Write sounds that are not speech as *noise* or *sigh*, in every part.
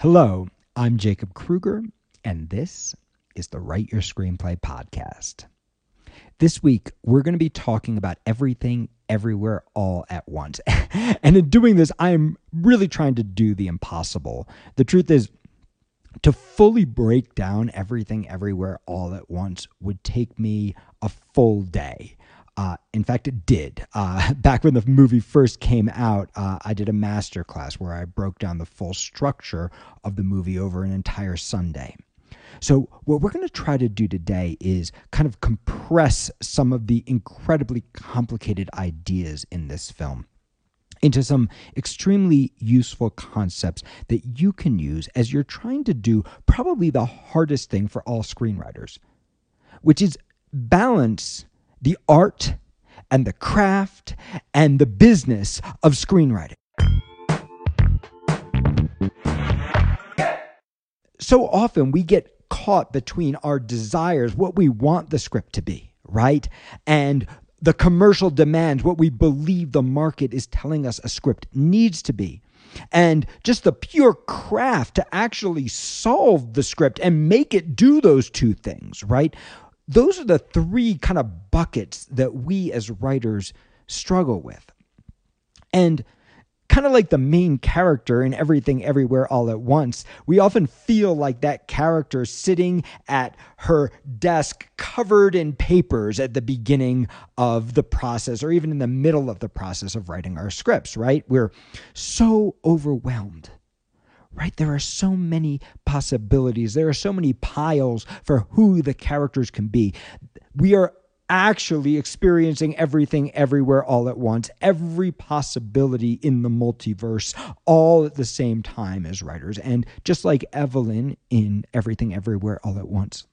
Hello, I'm Jacob Krueger, and this is the Write Your Screenplay podcast. This week, we're going to be talking about everything, everywhere, all at once. *laughs* and in doing this, I'm really trying to do the impossible. The truth is, to fully break down everything, everywhere, all at once would take me a full day. Uh, in fact, it did. Uh, *laughs* back when the movie first came out, uh, I did a master class where I broke down the full structure of the movie over an entire Sunday. So, what we're going to try to do today is kind of compress some of the incredibly complicated ideas in this film into some extremely useful concepts that you can use as you're trying to do probably the hardest thing for all screenwriters, which is balance the art and the craft and the business of screenwriting. So often we get caught between our desires, what we want the script to be, right? And the commercial demands, what we believe the market is telling us a script needs to be. And just the pure craft to actually solve the script and make it do those two things, right? Those are the three kind of buckets that we as writers struggle with. And kind of like the main character in everything everywhere all at once we often feel like that character sitting at her desk covered in papers at the beginning of the process or even in the middle of the process of writing our scripts right we're so overwhelmed right? There are so many possibilities. There are so many piles for who the characters can be. We are actually experiencing everything everywhere all at once, every possibility in the multiverse, all at the same time as writers. And just like Evelyn in Everything Everywhere All at Once,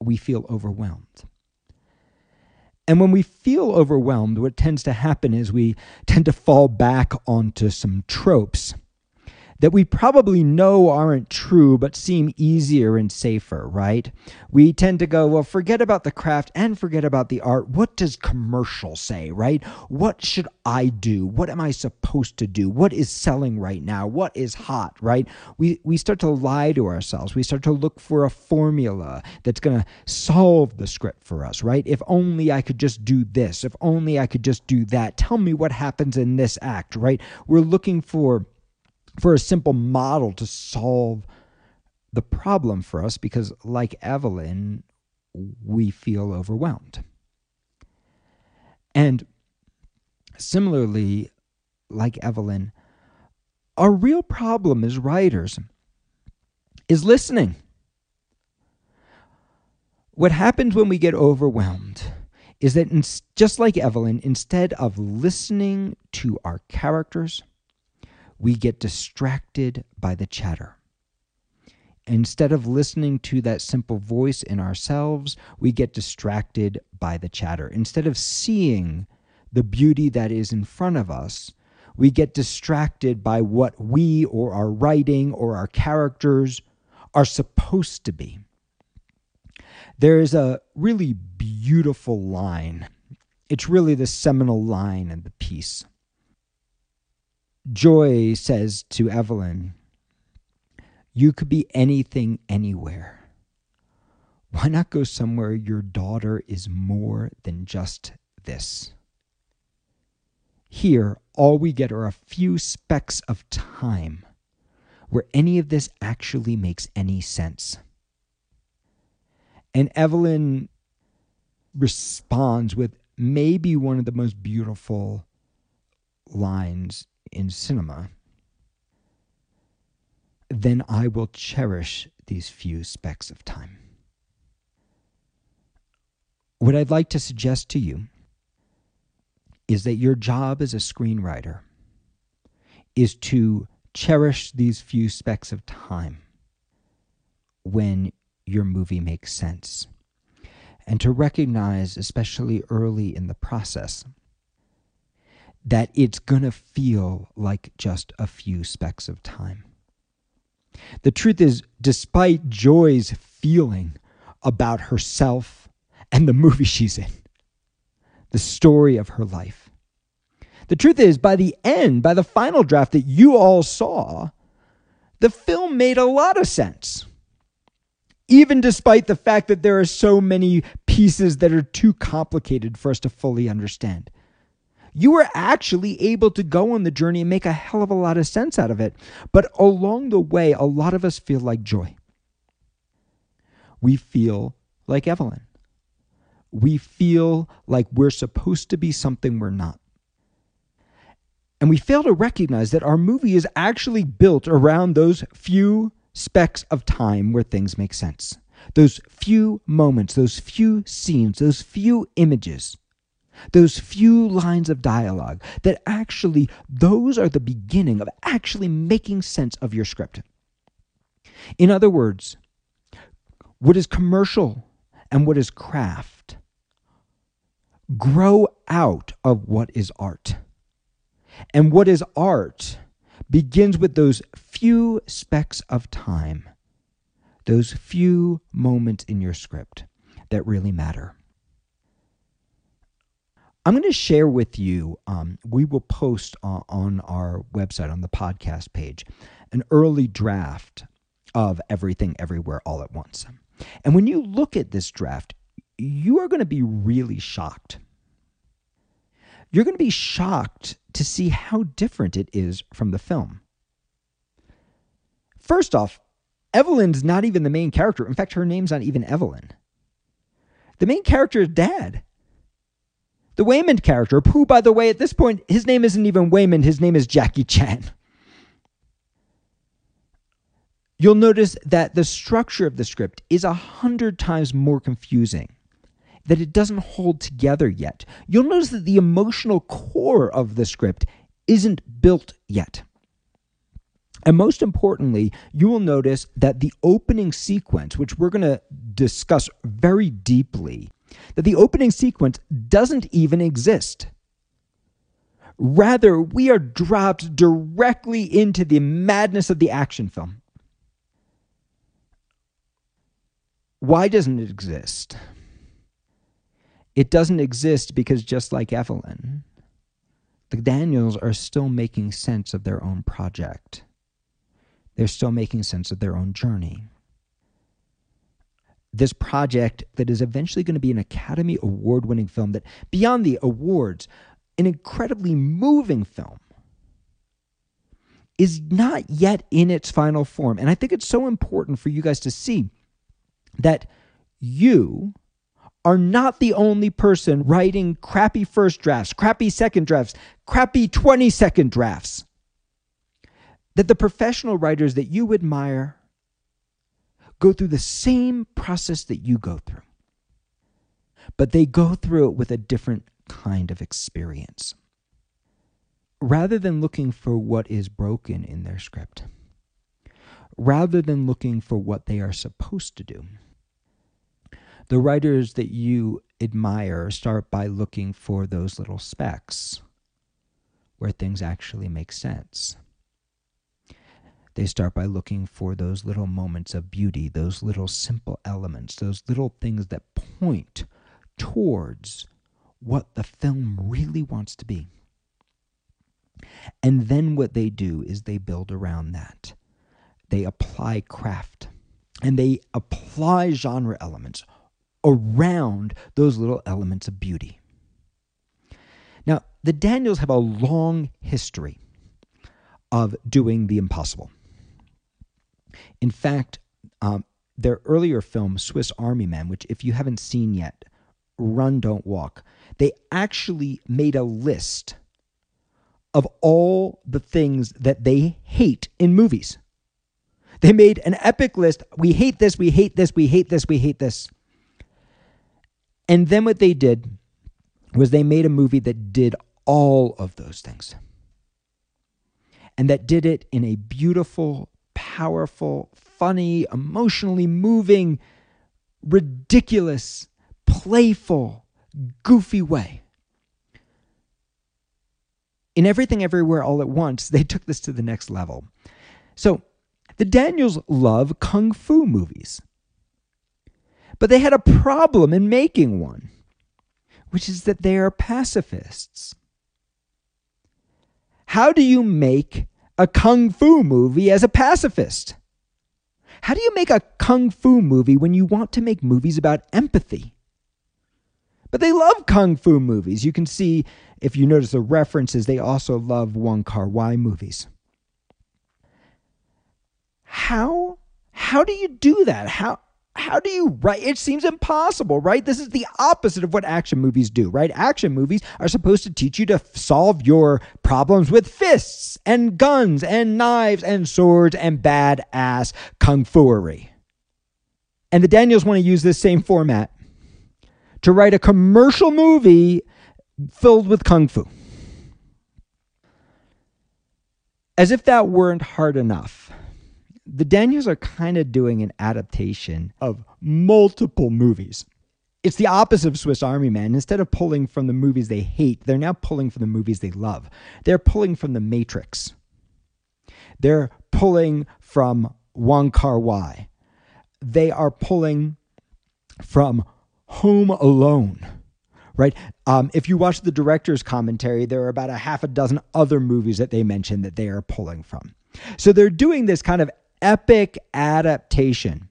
we feel overwhelmed. And when we feel overwhelmed, what tends to happen is we tend to fall back onto some tropes that we probably know aren't true but seem easier and safer, right? We tend to go, well, forget about the craft and forget about the art. What does commercial say, right? What should I do? What am I supposed to do? What is selling right now? What is hot, right? We we start to lie to ourselves. We start to look for a formula that's going to solve the script for us, right? If only I could just do this. If only I could just do that. Tell me what happens in this act, right? We're looking for for a simple model to solve the problem for us because, like Evelyn, we feel overwhelmed. And similarly, like Evelyn, our real problem as writers is listening. What happens when we get overwhelmed is that, in, just like Evelyn, instead of listening to our characters, we get distracted by the chatter. Instead of listening to that simple voice in ourselves, we get distracted by the chatter. Instead of seeing the beauty that is in front of us, we get distracted by what we or our writing or our characters are supposed to be. There is a really beautiful line. It's really the seminal line in the piece. Joy says to Evelyn, You could be anything anywhere. Why not go somewhere your daughter is more than just this? Here, all we get are a few specks of time where any of this actually makes any sense. And Evelyn responds with maybe one of the most beautiful lines in cinema, then I will cherish these few specks of time. What I'd like to suggest to you is that your job as a screenwriter is to cherish these few specks of time when your movie makes sense. And to recognize, especially early in the process, that it's going to feel like just a few specks of time. The truth is, despite Joy's feeling about herself and the movie she's in, the story of her life, the truth is, by the end, by the final draft that you all saw, the film made a lot of sense. Even despite the fact that there are so many pieces that are too complicated for us to fully understand. You were actually able to go on the journey and make a hell of a lot of sense out of it. But along the way, a lot of us feel like joy. We feel like Evelyn. We feel like we're supposed to be something we're not. And we fail to recognize that our movie is actually built around those few specks of time where things make sense. Those few moments, those few scenes, those few images, those few lines of dialogue that actually, those are the beginning of actually making sense of your script. In other words, what is commercial and what is craft grow out of what is art. And what is art begins with those few specks of time, those few moments in your script that really matter. I'm going to share with you, um, we will post on our website, on the podcast page, an early draft of Everything Everywhere All at Once. And when you look at this draft, you are going to be really shocked. You're going to be shocked to see how different it is from the film. First off, Evelyn's not even the main character. In fact, her name's not even Evelyn. The main character is Dad. The Waymond character, who, by the way, at this point, his name isn't even Waymond, his name is Jackie Chan. You'll notice that the structure of the script is a hundred times more confusing that it doesn't hold together yet. You'll notice that the emotional core of the script isn't built yet. And most importantly, you will notice that the opening sequence, which we're going to discuss very deeply, that the opening sequence doesn't even exist. Rather, we are dropped directly into the madness of the action film. Why doesn't it exist? It doesn't exist because just like Evelyn, the Daniels are still making sense of their own project. They're still making sense of their own journey. This project that is eventually going to be an Academy Award winning film, that beyond the awards, an incredibly moving film, is not yet in its final form. And I think it's so important for you guys to see that you are not the only person writing crappy first drafts, crappy second drafts, crappy 20 second drafts. That the professional writers that you admire go through the same process that you go through, but they go through it with a different kind of experience. Rather than looking for what is broken in their script, rather than looking for what they are supposed to do, the writers that you admire start by looking for those little specks where things actually make sense. They start by looking for those little moments of beauty, those little simple elements, those little things that point towards what the film really wants to be. And then what they do is they build around that. They apply craft and they apply genre elements around those little elements of beauty. Now, the Daniels have a long history of doing the impossible. In fact, um, their earlier film, Swiss Army Man, which if you haven't seen yet, Run, Don't Walk, they actually made a list of all the things that they hate in movies. They made an epic list. We hate this, we hate this, we hate this, we hate this. And then what they did was they made a movie that did all of those things. And that did it in a beautiful, powerful, funny, emotionally moving, ridiculous, playful, goofy way. In Everything Everywhere All at Once, they took this to the next level. So, the Daniels love kung fu movies. But they had a problem in making one, which is that they are pacifists. How do you make a kung fu movie as a pacifist? How do you make a kung fu movie when you want to make movies about empathy? But they love kung fu movies. You can see, if you notice the references, they also love Wong Kar Wai movies. How how do you do that? How how do you write? It seems impossible, right? This is the opposite of what action movies do, right? Action movies are supposed to teach you to solve your problems with fists and guns and knives and swords and badass kung fuery. And the Daniels want to use this same format to write a commercial movie filled with kung fu. As if that weren't hard enough the Daniels are kind of doing an adaptation of multiple movies. It's the opposite of Swiss Army Man. Instead of pulling from the movies they hate, they're now pulling from the movies they love. They're pulling from The Matrix. They're pulling from Wong Kar Wai. They are pulling from Home Alone right? Um, if you watch the director's commentary, there are about a half a dozen other movies that they mention that they are pulling from. So they're doing this kind of epic adaptation,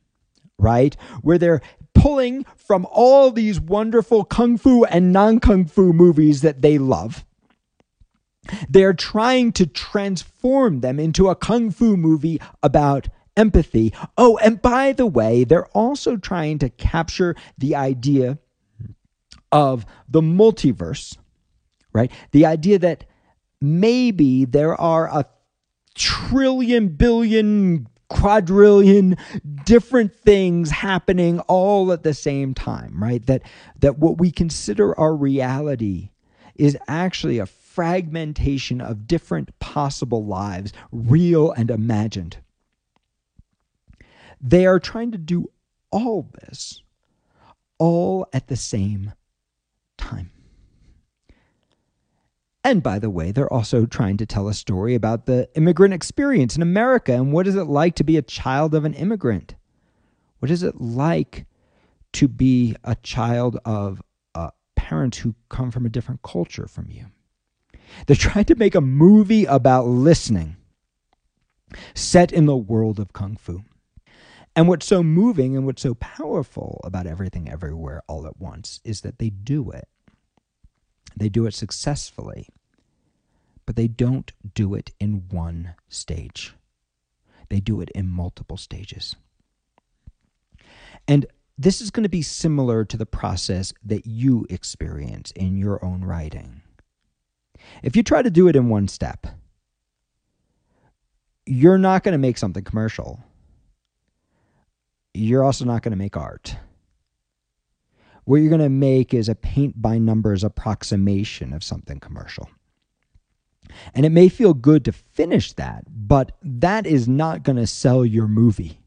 right? Where they're pulling from all these wonderful kung fu and non kung fu movies that they love. They're trying to transform them into a kung fu movie about empathy. Oh, and by the way, they're also trying to capture the idea of the multiverse, right? The idea that maybe there are a trillion, billion, quadrillion different things happening all at the same time, right? That that what we consider our reality is actually a fragmentation of different possible lives, real and imagined. They are trying to do all this all at the same time. And by the way, they're also trying to tell a story about the immigrant experience in America and what is it like to be a child of an immigrant? What is it like to be a child of parents who come from a different culture from you? They're *laughs* trying to make a movie about listening set in the world of Kung Fu. And what's so moving and what's so powerful about everything everywhere all at once is that they do it they do it successfully, but they don't do it in one stage. They do it in multiple stages. And this is going to be similar to the process that you experience in your own writing. If you try to do it in one step, you're not going to make something commercial. You're also not going to make art what you're going to make is a paint by numbers approximation of something commercial. And it may feel good to finish that, but that is not going to sell your movie.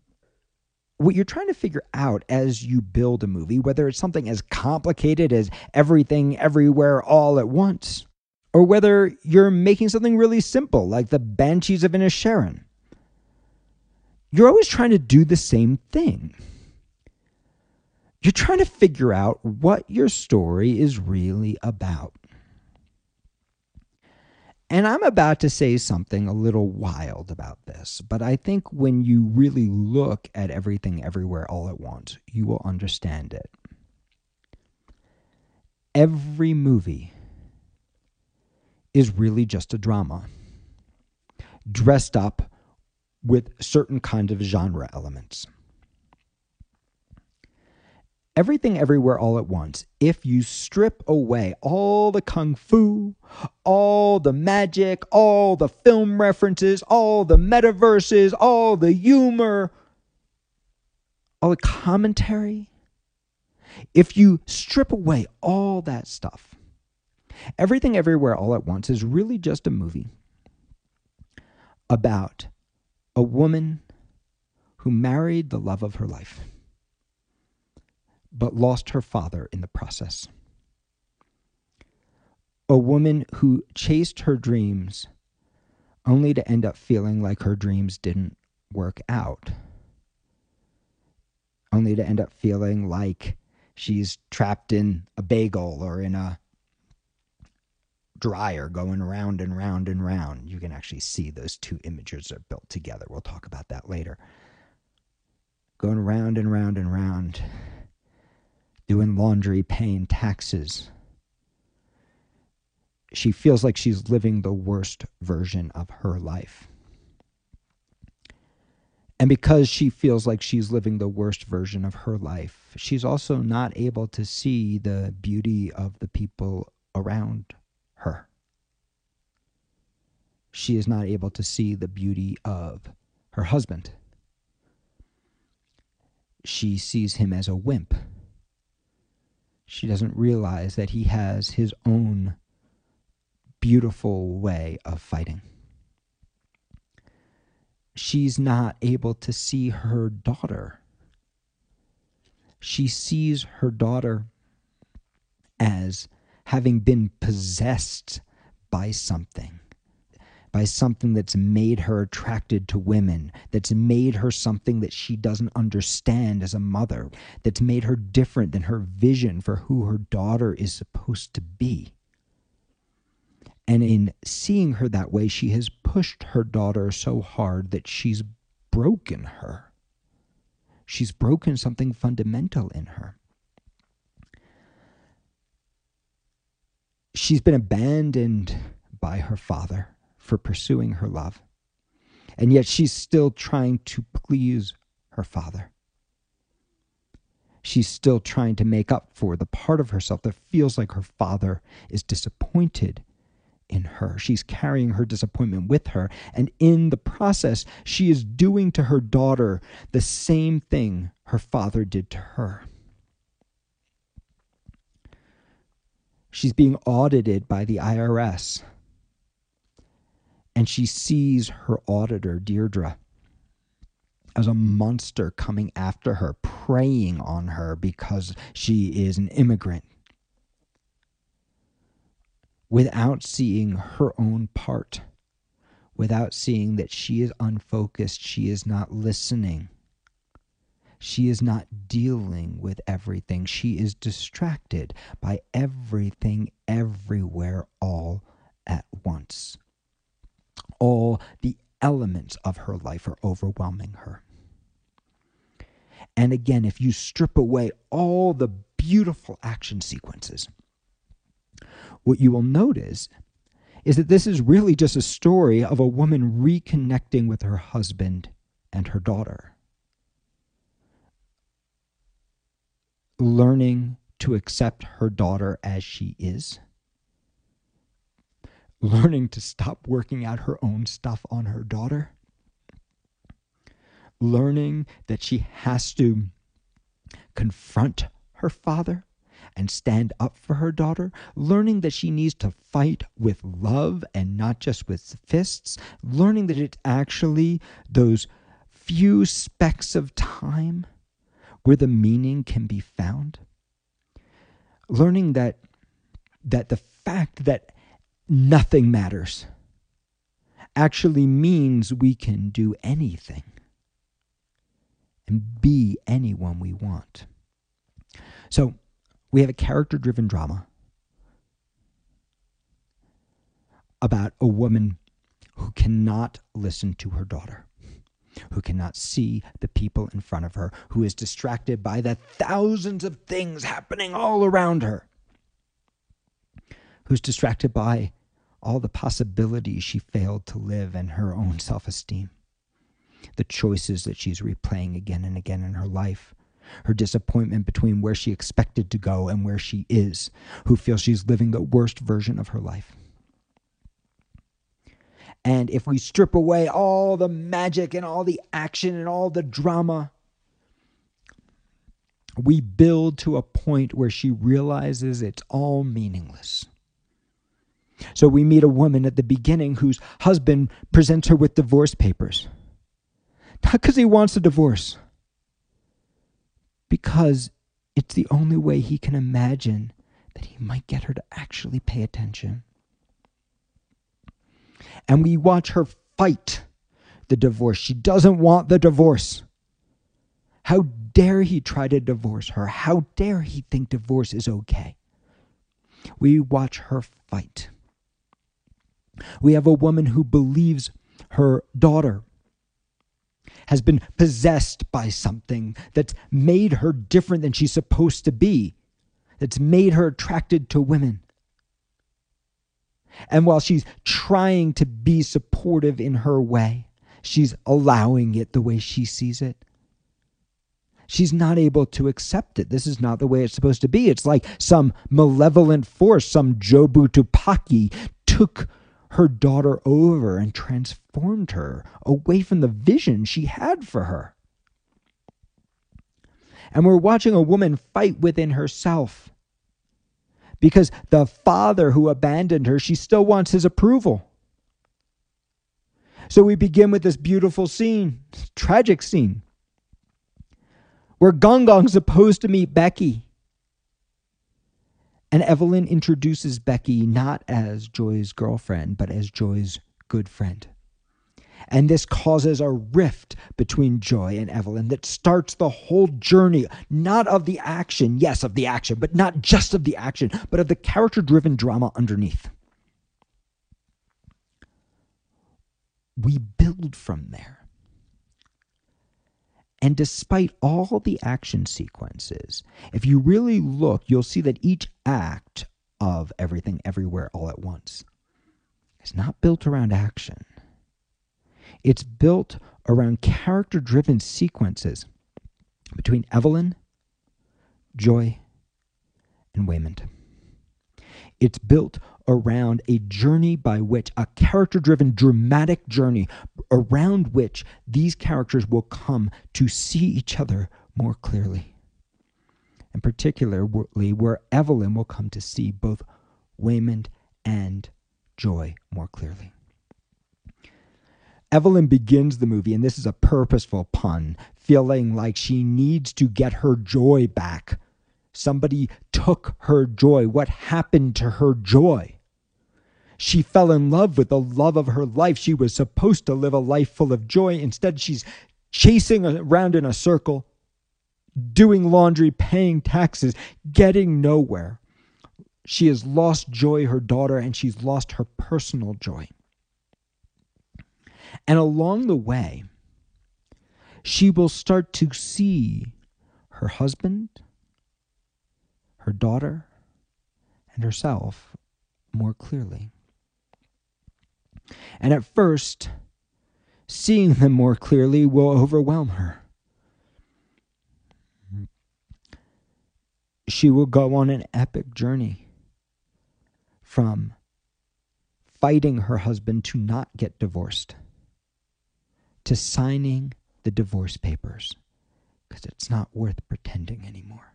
What you're trying to figure out as you build a movie, whether it's something as complicated as everything, everywhere, all at once, or whether you're making something really simple like the Banshees of Inisherin, you're always trying to do the same thing you're trying to figure out what your story is really about. And I'm about to say something a little wild about this, but I think when you really look at everything everywhere all at once, you will understand it. Every movie is really just a drama dressed up with certain kind of genre elements. Everything Everywhere All at Once, if you strip away all the kung fu, all the magic, all the film references, all the metaverses, all the humor, all the commentary, if you strip away all that stuff, Everything Everywhere All at Once is really just a movie about a woman who married the love of her life but lost her father in the process. A woman who chased her dreams only to end up feeling like her dreams didn't work out. Only to end up feeling like she's trapped in a bagel or in a dryer going round and round and round. You can actually see those two images are built together. We'll talk about that later. Going round and round and round, doing laundry, paying taxes. She feels like she's living the worst version of her life. And because she feels like she's living the worst version of her life, she's also not able to see the beauty of the people around her. She is not able to see the beauty of her husband. She sees him as a wimp. She doesn't realize that he has his own beautiful way of fighting. She's not able to see her daughter. She sees her daughter as having been possessed by something, by something that's made her attracted to women, that's made her something that she doesn't understand as a mother, that's made her different than her vision for who her daughter is supposed to be. And in seeing her that way, she has pushed her daughter so hard that she's broken her. She's broken something fundamental in her. She's been abandoned by her father for pursuing her love. And yet she's still trying to please her father. She's still trying to make up for the part of herself that feels like her father is disappointed in her. She's carrying her disappointment with her. And in the process, she is doing to her daughter the same thing her father did to her. She's being audited by the IRS. And she sees her auditor, Deirdre, as a monster coming after her, preying on her because she is an immigrant, without seeing her own part, without seeing that she is unfocused, she is not listening she is not dealing with everything. She is distracted by everything, everywhere, all at once. All the elements of her life are overwhelming her. And again, if you strip away all the beautiful action sequences, what you will notice is that this is really just a story of a woman reconnecting with her husband and her daughter. learning to accept her daughter as she is, learning to stop working out her own stuff on her daughter, learning that she has to confront her father and stand up for her daughter, learning that she needs to fight with love and not just with fists, learning that it's actually those few specks of time where the meaning can be found. Learning that that the fact that nothing matters actually means we can do anything and be anyone we want. So, we have a character driven drama about a woman who cannot listen to her daughter who cannot see the people in front of her, who is distracted by the thousands of things happening all around her, who's distracted by all the possibilities she failed to live and her own self esteem, the choices that she's replaying again and again in her life. Her disappointment between where she expected to go and where she is, who feels she's living the worst version of her life. And if we strip away all the magic and all the action and all the drama, we build to a point where she realizes it's all meaningless. So we meet a woman at the beginning whose husband presents her with divorce papers. Not because he wants a divorce, because it's the only way he can imagine that he might get her to actually pay attention and we watch her fight the divorce. She doesn't want the divorce. How dare he try to divorce her? How dare he think divorce is okay? We watch her fight. We have a woman who believes her daughter has been possessed by something that's made her different than she's supposed to be, that's made her attracted to women. And while she's trying to be supportive in her way, she's allowing it the way she sees it. She's not able to accept it. This is not the way it's supposed to be. It's like some malevolent force, some Jobu Tupaki took her daughter over and transformed her away from the vision she had for her. And we're watching a woman fight within herself because the father who abandoned her, she still wants his approval. So we begin with this beautiful scene, tragic scene, where Gong Gong's supposed to meet Becky. And Evelyn introduces Becky not as Joy's girlfriend, but as Joy's good friend. And this causes a rift between Joy and Evelyn that starts the whole journey, not of the action, yes, of the action, but not just of the action, but of the character driven drama underneath. We build from there. And despite all the action sequences, if you really look, you'll see that each act of Everything Everywhere All at Once is not built around action. It's built around character driven sequences between Evelyn, Joy, and Waymond. It's built around a journey by which, a character driven dramatic journey around which these characters will come to see each other more clearly. And particularly where Evelyn will come to see both Waymond and Joy more clearly. Evelyn begins the movie, and this is a purposeful pun, feeling like she needs to get her joy back. Somebody took her joy. What happened to her joy? She fell in love with the love of her life. She was supposed to live a life full of joy. Instead, she's chasing around in a circle, doing laundry, paying taxes, getting nowhere. She has lost joy, her daughter, and she's lost her personal joy. And along the way, she will start to see her husband, her daughter, and herself more clearly. And at first, seeing them more clearly will overwhelm her. She will go on an epic journey from fighting her husband to not get divorced to signing the divorce papers because it's not worth pretending anymore.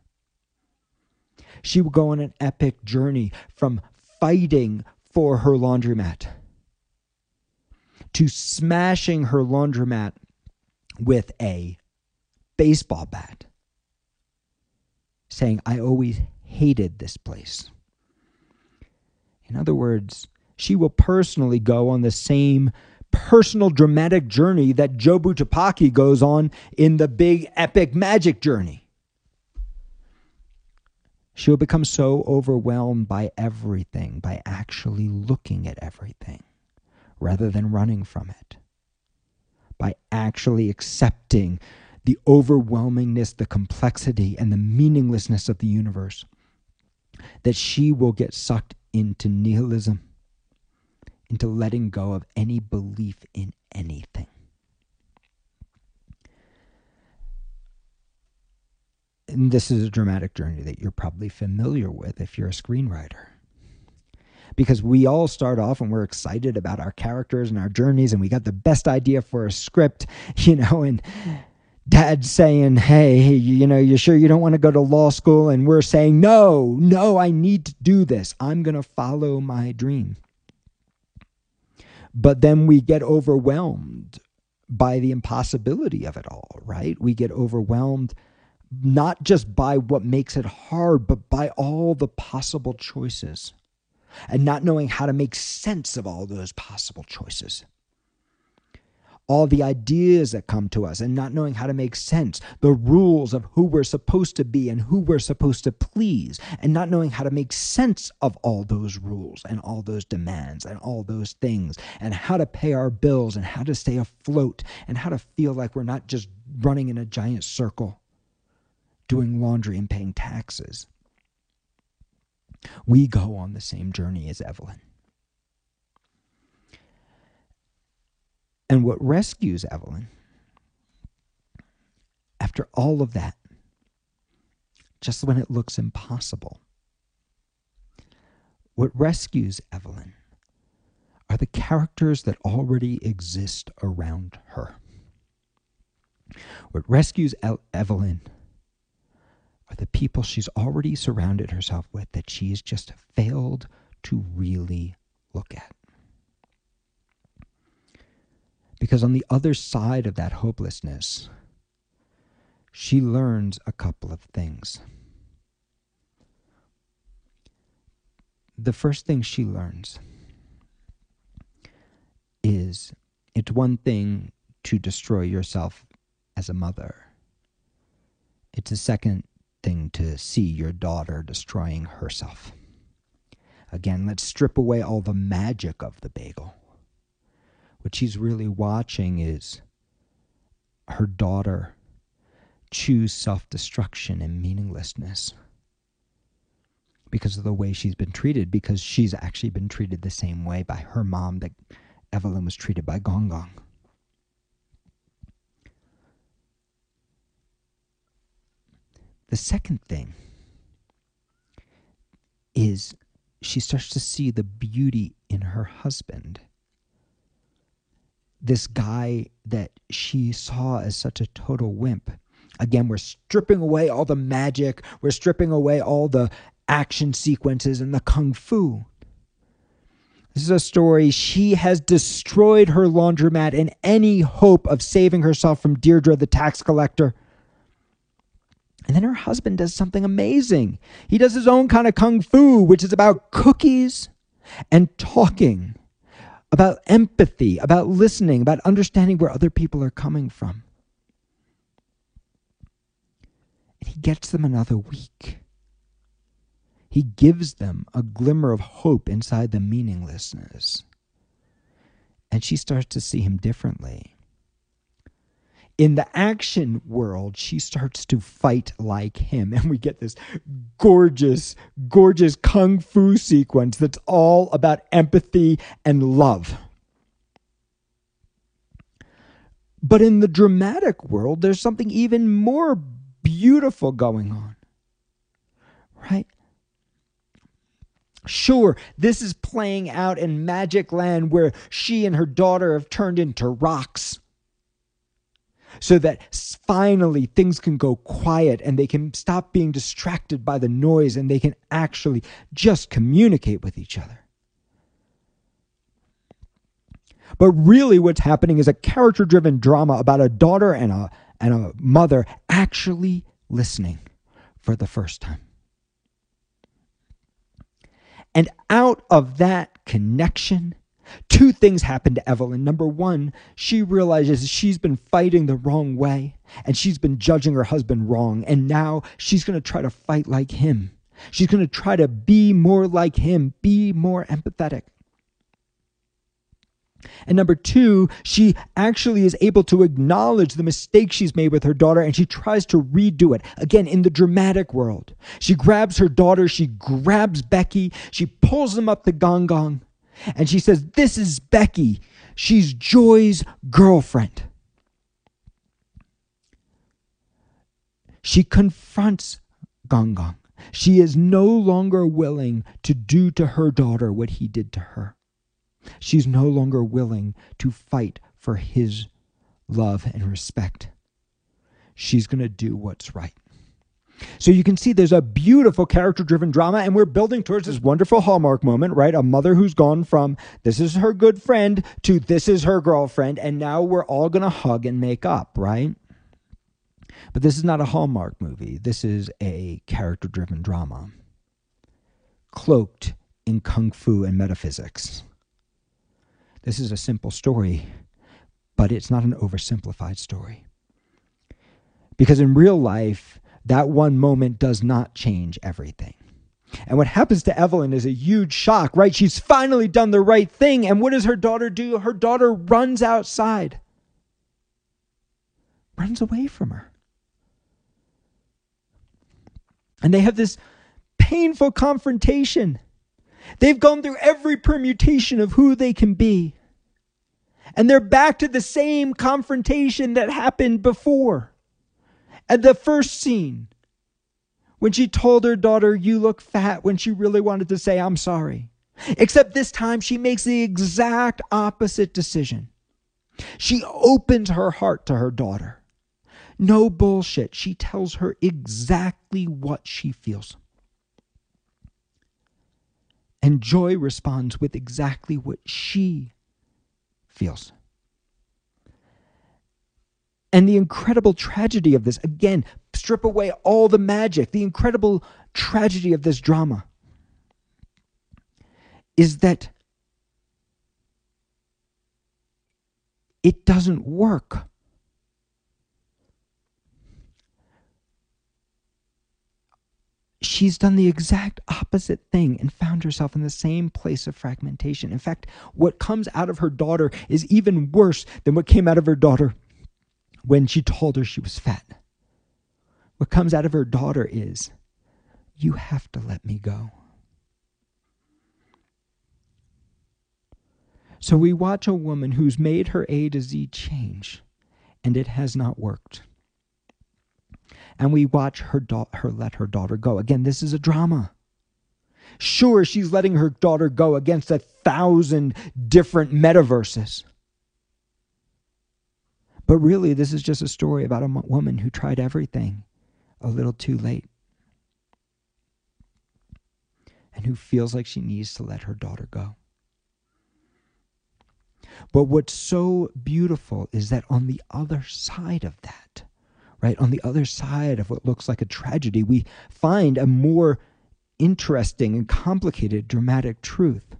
She will go on an epic journey from fighting for her laundromat to smashing her laundromat with a baseball bat, saying, I always hated this place. In other words, she will personally go on the same personal dramatic journey that Jobu Tupaki goes on in the big epic magic journey. She'll become so overwhelmed by everything, by actually looking at everything rather than running from it, by actually accepting the overwhelmingness, the complexity, and the meaninglessness of the universe, that she will get sucked into nihilism into letting go of any belief in anything. And this is a dramatic journey that you're probably familiar with if you're a screenwriter. Because we all start off and we're excited about our characters and our journeys, and we got the best idea for a script, *laughs* you know, and dad's saying, Hey, you know, you're sure you don't want to go to law school? And we're saying, No, no, I need to do this. I'm going to follow my dream. But then we get overwhelmed by the impossibility of it all, right? We get overwhelmed not just by what makes it hard, but by all the possible choices and not knowing how to make sense of all those possible choices. all the ideas that come to us and not knowing how to make sense, the rules of who we're supposed to be and who we're supposed to please, and not knowing how to make sense of all those rules and all those demands and all those things, and how to pay our bills and how to stay afloat and how to feel like we're not just running in a giant circle doing laundry and paying taxes. We go on the same journey as Evelyn. And what rescues Evelyn, after all of that, just when it looks impossible, what rescues Evelyn are the characters that already exist around her. What rescues El- Evelyn are the people she's already surrounded herself with that she has just failed to really look at. Because on the other side of that hopelessness, she learns a couple of things. The first thing she learns is it's one thing to destroy yourself as a mother. It's a second thing to see your daughter destroying herself. Again, let's strip away all the magic of the bagel what she's really watching is her daughter choose self destruction and meaninglessness because of the way she's been treated, because she's actually been treated the same way by her mom that Evelyn was treated by Gong Gong. The second thing is she starts to see the beauty in her husband this guy that she saw as such a total wimp. Again, we're stripping away all the magic, we're stripping away all the action sequences and the kung fu. This is a story. She has destroyed her laundromat in any hope of saving herself from Deirdre, the tax collector. And then her husband does something amazing. He does his own kind of kung fu, which is about cookies and talking about empathy, about listening, about understanding where other people are coming from. And he gets them another week. He gives them a glimmer of hope inside the meaninglessness. And she starts to see him differently in the action world, she starts to fight like him. *laughs* And we get this gorgeous, gorgeous kung fu sequence that's all about empathy and love. But in the dramatic world, there's something even more beautiful going on. Right? Sure, this is playing out in Magic Land where she and her daughter have turned into rocks so that finally things can go quiet and they can stop being distracted by the noise and they can actually just communicate with each other. But really, what's happening is a character driven drama about a daughter and a, and a mother actually listening for the first time. And out of that connection Two things happen to Evelyn. Number one, she realizes she's been fighting the wrong way and she's been judging her husband wrong. And now she's going to try to fight like him. She's going to try to be more like him, be more empathetic. And number two, she actually is able to acknowledge the mistake she's made with her daughter and she tries to redo it. Again, in the dramatic world. She grabs her daughter, she grabs Becky, she pulls them up the gong gong, and she says, This is Becky. She's Joy's girlfriend. She confronts Gong Gong. She is no longer willing to do to her daughter what he did to her. She's no longer willing to fight for his love and respect. She's going to do what's right. So you can see there's a beautiful character driven drama, and we're building towards this wonderful Hallmark moment, right? A mother who's gone from this is her good friend to this is her girlfriend, and now we're all going to hug and make up, right? But this is not a Hallmark movie. This is a character driven drama cloaked in kung fu and metaphysics. This is a simple story, but it's not an oversimplified story. Because in real life, that one moment does not change everything. And what happens to Evelyn is a huge shock, right? She's finally done the right thing. And what does her daughter do? Her daughter runs outside, runs away from her. And they have this painful confrontation. They've gone through every permutation of who they can be. And they're back to the same confrontation that happened before. At the first scene, when she told her daughter, You look fat, when she really wanted to say, I'm sorry. Except this time, she makes the exact opposite decision. She opens her heart to her daughter. No bullshit. She tells her exactly what she feels. And Joy responds with exactly what she feels. And the incredible tragedy of this, again, strip away all the magic, the incredible tragedy of this drama is that it doesn't work. she's done the exact opposite thing and found herself in the same place of fragmentation. In fact, what comes out of her daughter is even worse than what came out of her daughter when she told her she was fat. What comes out of her daughter is, You have to let me go. So we watch a woman who's made her A to Z change, and it has not worked and we watch her, da- her let her daughter go. Again, this is a drama. Sure, she's letting her daughter go against a thousand different metaverses. But really, this is just a story about a woman who tried everything a little too late and who feels like she needs to let her daughter go. But what's so beautiful is that on the other side of that, right? On the other side of what looks like a tragedy, we find a more interesting and complicated dramatic truth.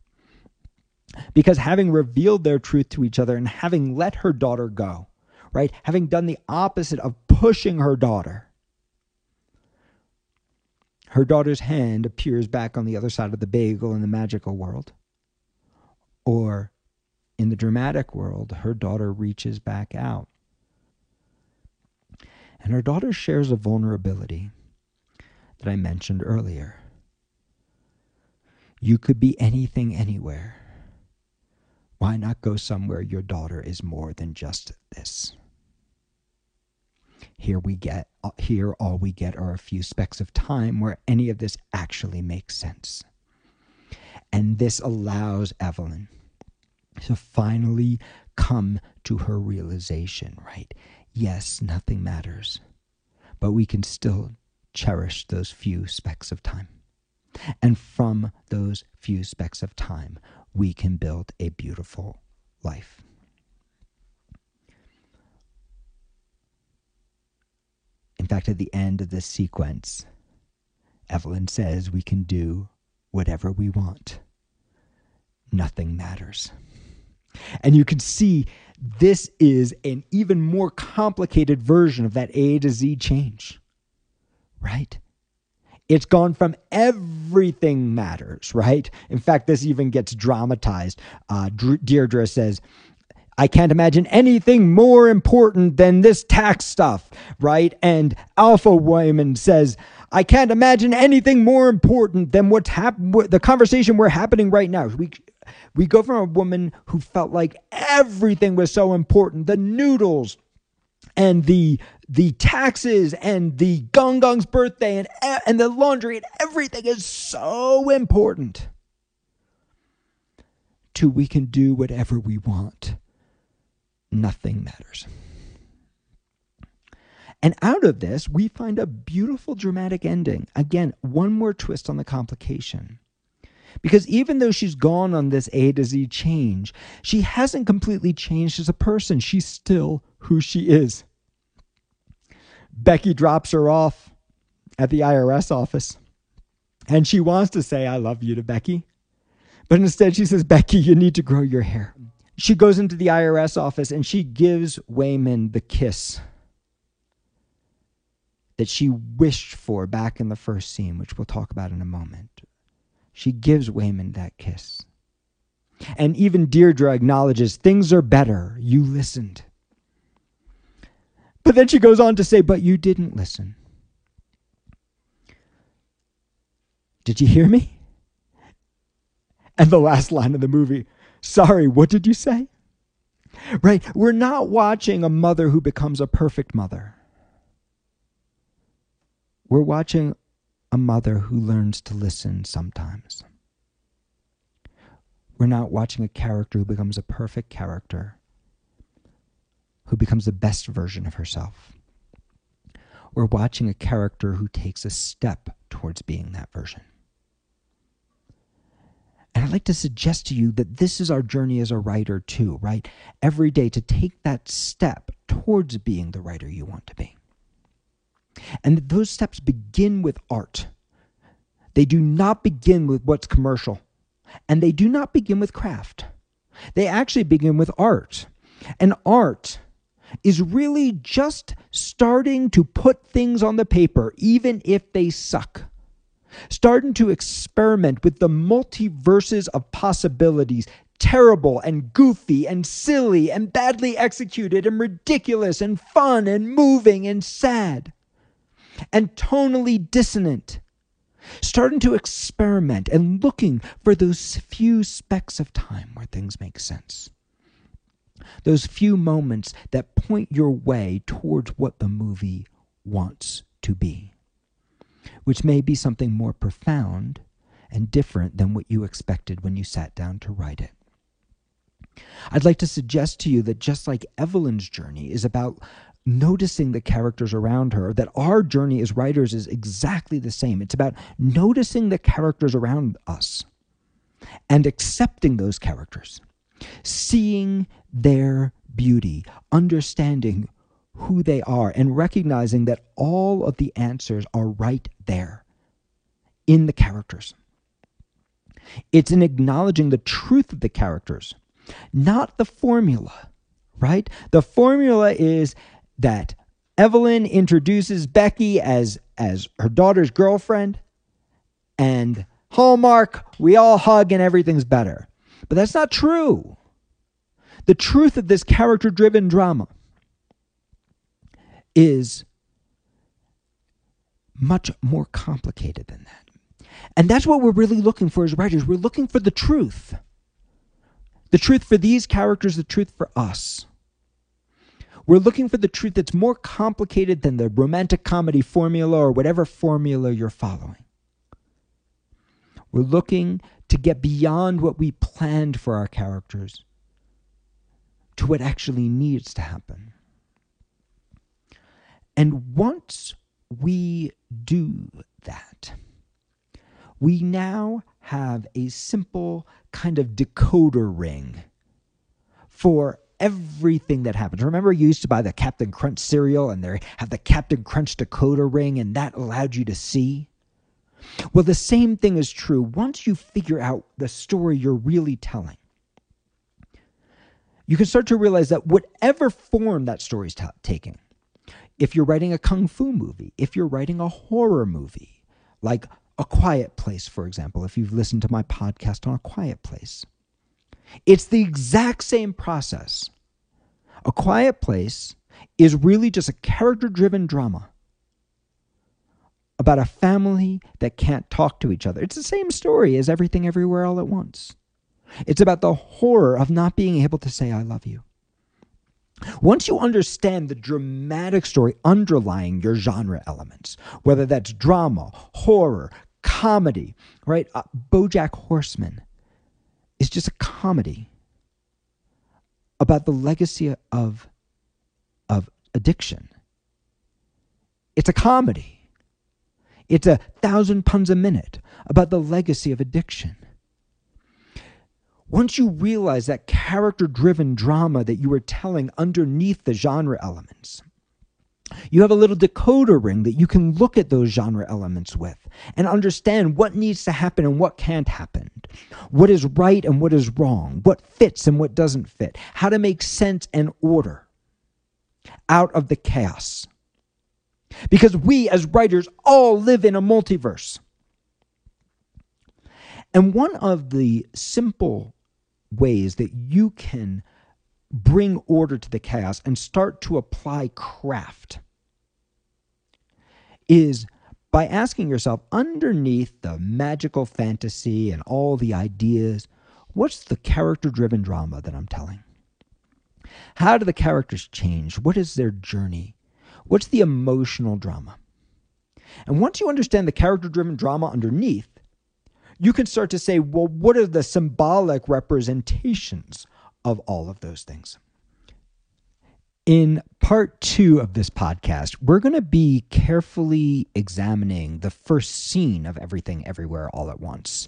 Because having revealed their truth to each other and having let her daughter go, right? Having done the opposite of pushing her daughter, her daughter's hand appears back on the other side of the bagel in the magical world. Or in the dramatic world, her daughter reaches back out and her daughter shares a vulnerability that I mentioned earlier. You could be anything anywhere. Why not go somewhere your daughter is more than just this? Here we get here all we get are a few specks of time where any of this actually makes sense. And this allows Evelyn to finally come to her realization, right? yes, nothing matters, but we can still cherish those few specks of time. And from those few specks of time, we can build a beautiful life. Fact, at the end of this sequence, Evelyn says we can do whatever we want. Nothing matters. And you can see this is an even more complicated version of that A to Z change, right? It's gone from everything matters, right? In fact, this even gets dramatized. Uh, Deirdre says, I can't imagine anything more important than this tax stuff, right? And Alpha Woman says, I can't imagine anything more important than what's happening, the conversation we're happening right now. We, we go from a woman who felt like everything was so important the noodles and the the taxes and the Gong Gong's birthday and and the laundry and everything is so important to we can do whatever we want nothing matters and out of this we find a beautiful dramatic ending again one more twist on the complication because even though she's gone on this A to Z change, she hasn't completely changed as a person. She's still who she is. Becky drops her off at the IRS office and she wants to say, I love you to Becky. But instead, she says, Becky, you need to grow your hair. She goes into the IRS office and she gives Waymond the kiss that she wished for back in the first scene, which we'll talk about in a moment. She gives Waymond that kiss. And even Deirdre acknowledges things are better. You listened. But then she goes on to say, But you didn't listen. Did you hear me? And the last line of the movie, Sorry, what did you say? Right? We're not watching a mother who becomes a perfect mother. We're watching a mother who learns to listen sometimes. We're not watching a character who becomes a perfect character, who becomes the best version of herself. We're watching a character who takes a step towards being that version. Like to suggest to you that this is our journey as a writer, too, right? Every day to take that step towards being the writer you want to be. And those steps begin with art. They do not begin with what's commercial, and they do not begin with craft. They actually begin with art. And art is really just starting to put things on the paper, even if they suck. Starting to experiment with the multiverses of possibilities, terrible and goofy and silly and badly executed and ridiculous and fun and moving and sad and tonally dissonant, starting to experiment and looking for those few specks of time where things make sense. Those few moments that point your way towards what the movie wants to be, which may be something more profound and different than what you expected when you sat down to write it. I'd like to suggest to you that just like Evelyn's journey is about noticing the characters around her, that our journey as writers is exactly the same. It's about noticing the characters around us and accepting those characters, seeing their beauty, understanding who they are, and recognizing that all of the answers are right there in the characters. It's in acknowledging the truth of the characters, not the formula, right? The formula is that Evelyn introduces Becky as as her daughter's girlfriend and Hallmark, we all hug and everything's better. But that's not true. The truth of this character driven drama is much more complicated than that. And that's what we're really looking for as writers. We're looking for the truth. The truth for these characters, the truth for us. We're looking for the truth that's more complicated than the romantic comedy formula or whatever formula you're following. We're looking to get beyond what we planned for our characters to what actually needs to happen. And once we do that, we now have a simple kind of decoder ring for everything that happens. Remember, you used to buy the Cap'n Crunch cereal and they have the Cap'n Crunch decoder ring, and that allowed you to see? Well, the same thing is true once you figure out the story you're really telling. You can start to realize that whatever form that story's t- taking, if you're writing a kung fu movie, if you're writing a horror movie, like A Quiet Place, for example, if you've listened to my podcast on A Quiet Place, it's the exact same process. A Quiet Place is really just a character driven drama about a family that can't talk to each other. It's the same story as Everything Everywhere All at Once. It's about the horror of not being able to say, I love you. Once you understand the dramatic story underlying your genre elements, whether that's drama, horror, comedy, right? Uh, Bojack Horseman, is just a comedy about the legacy of, of addiction. It's a comedy. It's a thousand puns a minute about the legacy of addiction. Once you realize that character driven drama that you were telling underneath the genre elements, You have a little decoder ring that you can look at those genre elements with and understand what needs to happen and what can't happen, what is right and what is wrong, what fits and what doesn't fit, how to make sense and order out of the chaos. Because we as writers all live in a multiverse. And one of the simple ways that you can bring order to the chaos and start to apply craft is by asking yourself underneath the magical fantasy and all the ideas, what's the character driven drama that I'm telling? How do the characters change? What is their journey? What's the emotional drama? And once you understand the character driven drama underneath, you can start to say, well, what are the symbolic representations of all of those things? In part two of this podcast, we're going to be carefully examining the first scene of Everything Everywhere All at Once.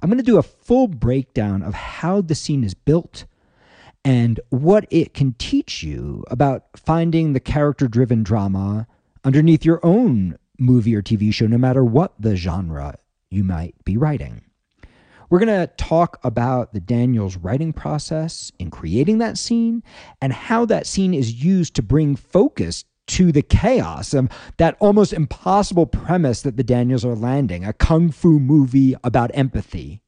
I'm going to do a full breakdown of how the scene is built and what it can teach you about finding the character driven drama underneath your own movie or TV show, no matter what the genre you might be writing. We're going to talk about the Daniels writing process in creating that scene and how that scene is used to bring focus to the chaos of that almost impossible premise that the Daniels are landing a kung fu movie about empathy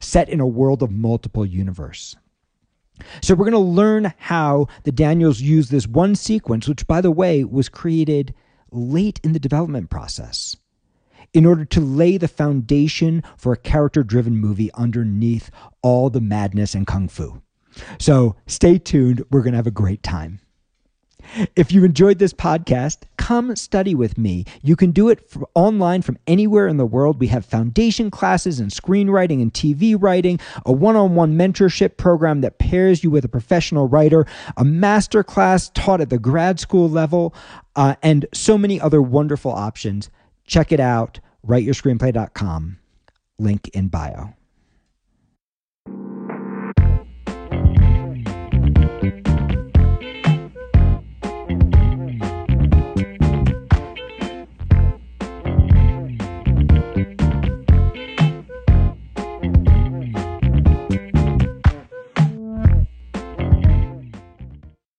set in a world of multiple universe. So we're going to learn how the Daniels use this one sequence, which, by the way, was created late in the development process, in order to lay the foundation for a character driven movie underneath all the madness and kung fu. So stay tuned. We're going to have a great time. If you enjoyed this podcast, come study with me. You can do it online from anywhere in the world. We have foundation classes in screenwriting and TV writing, a one on one mentorship program that pairs you with a professional writer, a master class taught at the grad school level, uh, and so many other wonderful options. Check it out, writeyourscreenplay.com. Link in bio.